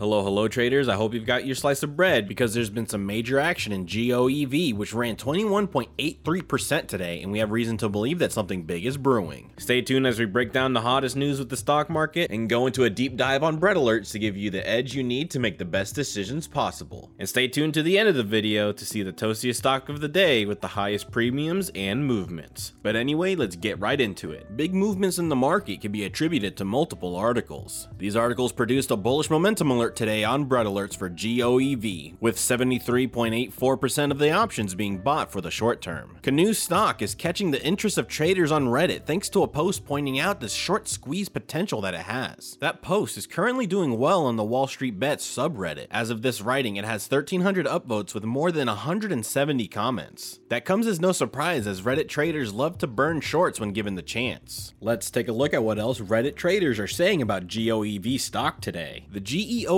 Hello, hello, traders. I hope you've got your slice of bread because there's been some major action in GOEV, which ran 21.83% today, and we have reason to believe that something big is brewing. Stay tuned as we break down the hottest news with the stock market and go into a deep dive on bread alerts to give you the edge you need to make the best decisions possible. And stay tuned to the end of the video to see the toastiest stock of the day with the highest premiums and movements. But anyway, let's get right into it. Big movements in the market can be attributed to multiple articles. These articles produced a bullish momentum alert today on bread alerts for GOEV, with 73.84% of the options being bought for the short term. Canoo stock is catching the interest of traders on Reddit thanks to a post pointing out the short squeeze potential that it has. That post is currently doing well on the Wall Street Bets subreddit. As of this writing, it has 1,300 upvotes with more than 170 comments. That comes as no surprise as Reddit traders love to burn shorts when given the chance. Let's take a look at what else Reddit traders are saying about GOEV stock today. The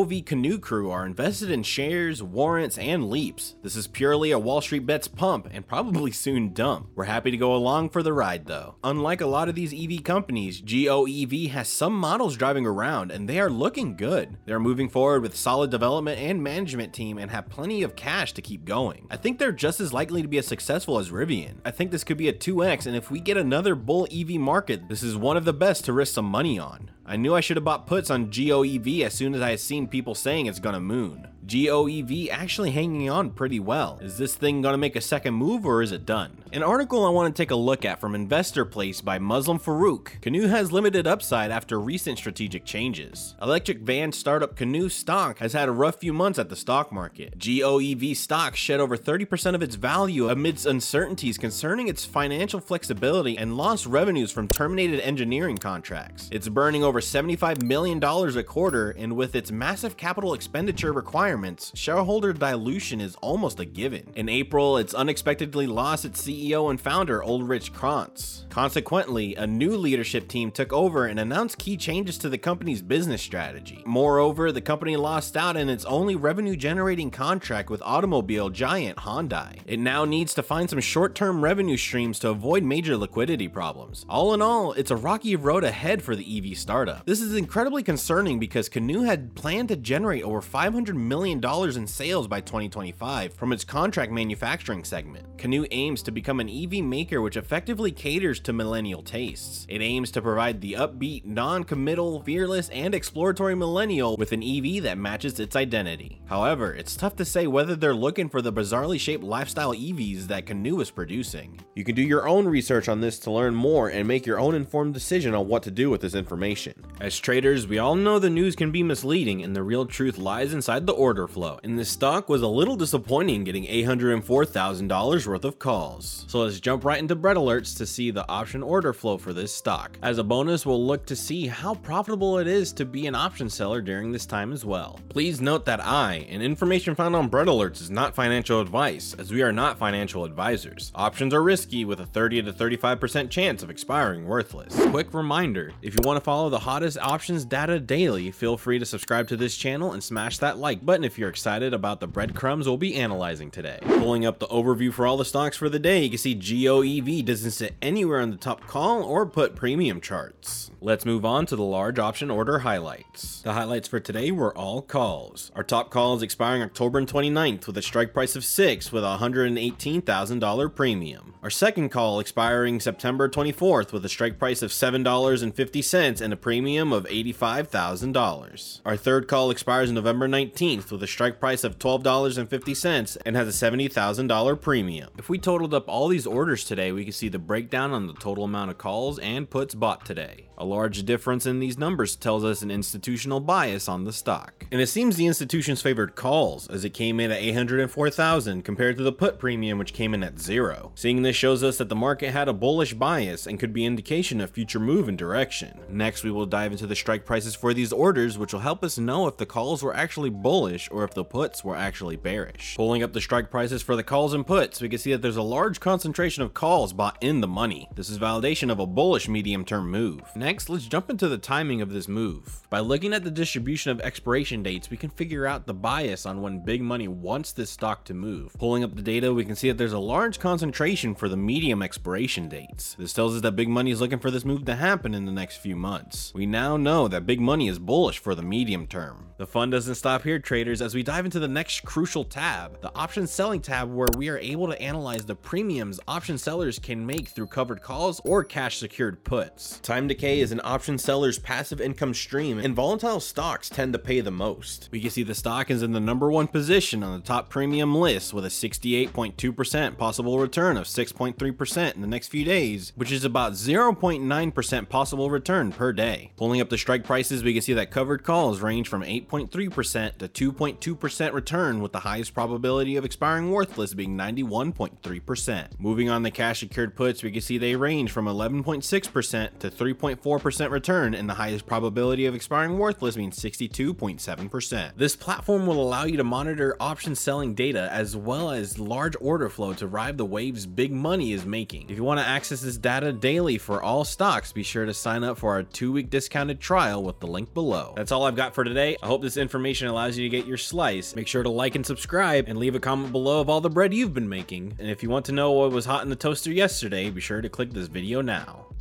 GEOV Canoo crew are invested in shares, warrants, and leaps. This is purely a Wall Street Bets pump and probably soon dump. We're happy to go along for the ride though. Unlike a lot of these EV companies, GOEV has some models driving around and they are looking good. They're moving forward with solid development and management team and have plenty of cash to keep going. I think they're just as likely to be as successful as Rivian. I think this could be a 2x and if we get another bull EV market, this is one of the best to risk some money on. I knew I should have bought puts on GOEV as soon as I had seen people saying it's gonna moon. GOEV actually hanging on pretty well. Is this thing gonna make a second move or is it done? An article I want to take a look at from Investor Place by Muslim Farooque. Canoo has limited upside after recent strategic changes. Electric van startup Canoo stock has had a rough few months at the stock market. GOEV stock shed over 30% of its value amidst uncertainties concerning its financial flexibility and lost revenues from terminated engineering contracts. It's burning over $75 million a quarter, and with its massive capital expenditure requirements, shareholder dilution is almost a given. In April, it's unexpectedly lost its CEO and founder, Ulrich Kranz. Consequently, a new leadership team took over and announced key changes to the company's business strategy. Moreover, the company lost out in its only revenue generating contract with automobile giant Hyundai. It now needs to find some short term revenue streams to avoid major liquidity problems. All in all, it's a rocky road ahead for the EV startup. This is incredibly concerning because Canoo had planned to generate over $500 million in sales by 2025 from its contract manufacturing segment. Canoo aims to become an EV maker which effectively caters to millennial tastes. It aims to provide the upbeat, non committal, fearless, and exploratory millennial with an EV that matches its identity. However, it's tough to say whether they're looking for the bizarrely shaped lifestyle EVs that Canoo is producing. You can do your own research on this to learn more and make your own informed decision on what to do with this information. As traders, we all know the news can be misleading and the real truth lies inside the order flow, and this stock was a little disappointing getting $804,000 worth of calls. So let's jump right into bread alerts to see the option order flow for this stock. As a bonus, we'll look to see how profitable it is to be an option seller during this time as well. Please note that I, and information found on bread alerts is not financial advice, as we are not financial advisors. Options are risky with a 30 to 35% chance of expiring worthless. Quick reminder, if you want to follow the hottest options data daily, feel free to subscribe to this channel and smash that like button if you're excited about the breadcrumbs we'll be analyzing today. Pulling up the overview for all the stocks for the day, you can see GOEV doesn't sit anywhere on the top call or put premium charts. Let's move on to the large option order highlights. The highlights for today were all calls. Our top call is expiring October 29th with a strike price of 6 with a $118,000 premium. Our second call expiring September 24th with a strike price of $7.50 and a premium of $85,000. Our third call expires November 19th with a strike price of $12.50 and has a $70,000 premium. If we totaled up all these orders today, we can see the breakdown on the total amount of calls and puts bought today. A large difference in these numbers tells us an institutional bias on the stock. And it seems the institutions favored calls, as it came in at 804,000 compared to the put premium which came in at zero. Seeing this shows us that the market had a bullish bias and could be indication of future move and direction. Next, we will dive into the strike prices for these orders, which will help us know if the calls were actually bullish or if the puts were actually bearish. Pulling up the strike prices for the calls and puts, we can see that there's a large concentration of calls bought in the money. This is validation of a bullish medium term move. Next, let's jump into the timing of this move. By looking at the distribution of expiration dates, we can figure out the bias on when big money wants this stock to move. Pulling up the data, we can see that there's a large concentration for the medium expiration dates. This tells us that big money is looking for this move to happen in the next few months. We now know that big money is bullish for the medium term. The fun doesn't stop here, traders, as we dive into the next crucial tab, the option selling tab, where we are able to analyze the premiums option sellers can make through covered calls or cash secured puts. Time decay is an option seller's passive income stream, and volatile stocks tend to pay the most. We can see the stock is in the number one position on the top premium list with a 68.2% possible return of 6.3% in the next few days, which is about 0.9% possible return per day. Pulling up the strike prices, we can see that covered calls range from 8.3% to 2.2% return, with the highest probability of expiring worthless being 91.3%. Moving on the cash secured puts, we can see they range from 11.6% to 3.4% return, and the highest probability of expiring worthless being 62.7%. This platform will allow you to monitor option selling data as well as large order flow to ride the waves big money is making. If you want to access this data daily for all stocks, be sure to sign up for our two week discounted trial with the link below. That's all I've got for today. I hope this information allows you to get your slice. Make sure to like and subscribe and leave a comment below of all the bread you've been making. And if you want to know what was hot in the toaster yesterday, be sure to click this video now.